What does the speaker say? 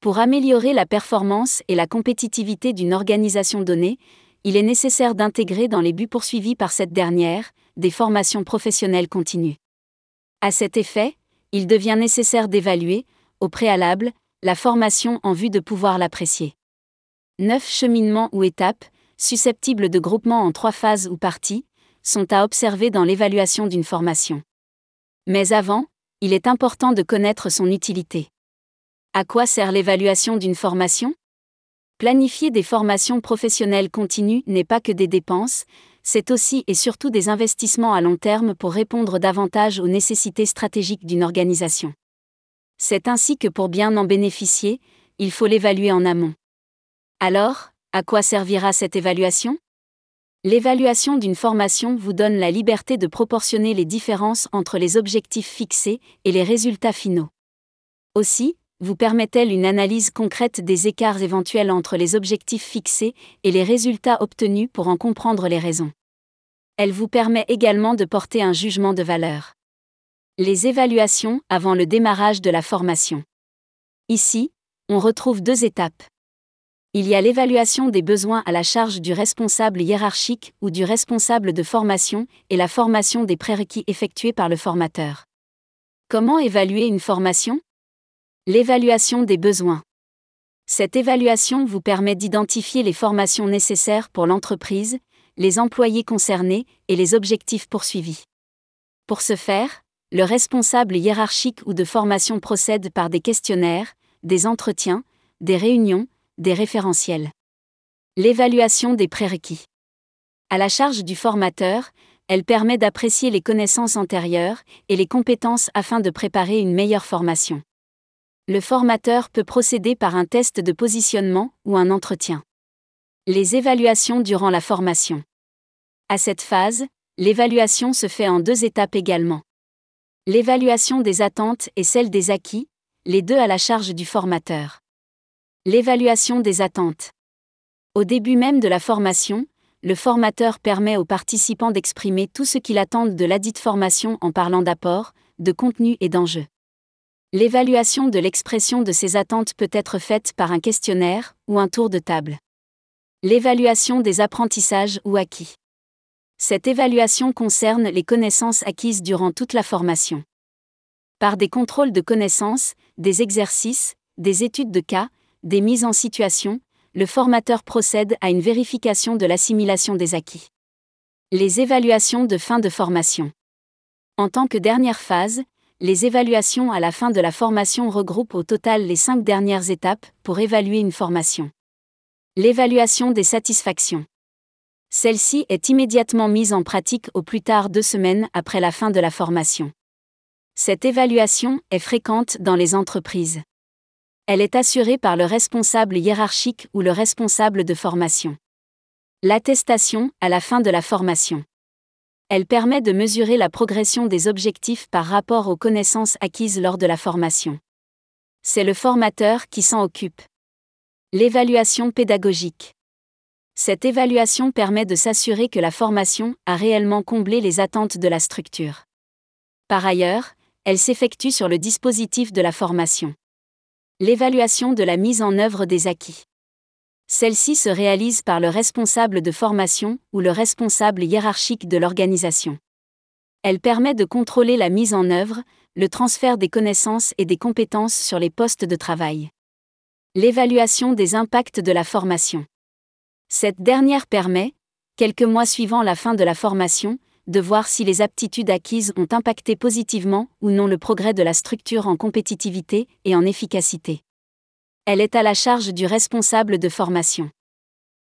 Pour améliorer la performance et la compétitivité d'une organisation donnée, il est nécessaire d'intégrer dans les buts poursuivis par cette dernière des formations professionnelles continues. À cet effet, il devient nécessaire d'évaluer, au préalable, la formation en vue de pouvoir l'apprécier. Neuf cheminements ou étapes, susceptibles de groupement en trois phases ou parties, sont à observer dans l'évaluation d'une formation. Mais avant, il est important de connaître son utilité. À quoi sert l'évaluation d'une formation? Planifier des formations professionnelles continues n'est pas que des dépenses, c'est aussi et surtout des investissements à long terme pour répondre davantage aux nécessités stratégiques d'une organisation. C'est ainsi que pour bien en bénéficier, il faut l'évaluer en amont. Alors, à quoi servira cette évaluation? L'évaluation d'une formation vous donne la liberté de proportionner les différences entre les objectifs fixés et les résultats finaux. Aussi, vous permet-elle une analyse concrète des écarts éventuels entre les objectifs fixés et les résultats obtenus pour en comprendre les raisons? Elle vous permet également de porter un jugement de valeur. Les évaluations avant le démarrage de la formation. Ici, on retrouve deux étapes. Il y a l'évaluation des besoins à la charge du responsable hiérarchique ou du responsable de formation et la formation des prérequis effectués par le formateur. Comment évaluer une formation? L'évaluation des besoins. Cette évaluation vous permet d'identifier les formations nécessaires pour l'entreprise, les employés concernés et les objectifs poursuivis. Pour ce faire, le responsable hiérarchique ou de formation procède par des questionnaires, des entretiens, des réunions, des référentiels. L'évaluation des prérequis. À la charge du formateur, elle permet d'apprécier les connaissances antérieures et les compétences afin de préparer une meilleure formation le formateur peut procéder par un test de positionnement ou un entretien. Les évaluations durant la formation. À cette phase, l'évaluation se fait en deux étapes également. L'évaluation des attentes et celle des acquis, les deux à la charge du formateur. L'évaluation des attentes. Au début même de la formation, le formateur permet aux participants d'exprimer tout ce qu'ils attendent de ladite formation en parlant d'apport, de contenu et d'enjeux. L'évaluation de l'expression de ces attentes peut être faite par un questionnaire ou un tour de table. L'évaluation des apprentissages ou acquis. Cette évaluation concerne les connaissances acquises durant toute la formation. Par des contrôles de connaissances, des exercices, des études de cas, des mises en situation, le formateur procède à une vérification de l'assimilation des acquis. Les évaluations de fin de formation. En tant que dernière phase, les évaluations à la fin de la formation regroupent au total les cinq dernières étapes pour évaluer une formation. L'évaluation des satisfactions. Celle-ci est immédiatement mise en pratique au plus tard deux semaines après la fin de la formation. Cette évaluation est fréquente dans les entreprises. Elle est assurée par le responsable hiérarchique ou le responsable de formation. L'attestation à la fin de la formation. Elle permet de mesurer la progression des objectifs par rapport aux connaissances acquises lors de la formation. C'est le formateur qui s'en occupe. L'évaluation pédagogique. Cette évaluation permet de s'assurer que la formation a réellement comblé les attentes de la structure. Par ailleurs, elle s'effectue sur le dispositif de la formation. L'évaluation de la mise en œuvre des acquis. Celle-ci se réalise par le responsable de formation ou le responsable hiérarchique de l'organisation. Elle permet de contrôler la mise en œuvre, le transfert des connaissances et des compétences sur les postes de travail. L'évaluation des impacts de la formation. Cette dernière permet, quelques mois suivant la fin de la formation, de voir si les aptitudes acquises ont impacté positivement ou non le progrès de la structure en compétitivité et en efficacité elle est à la charge du responsable de formation.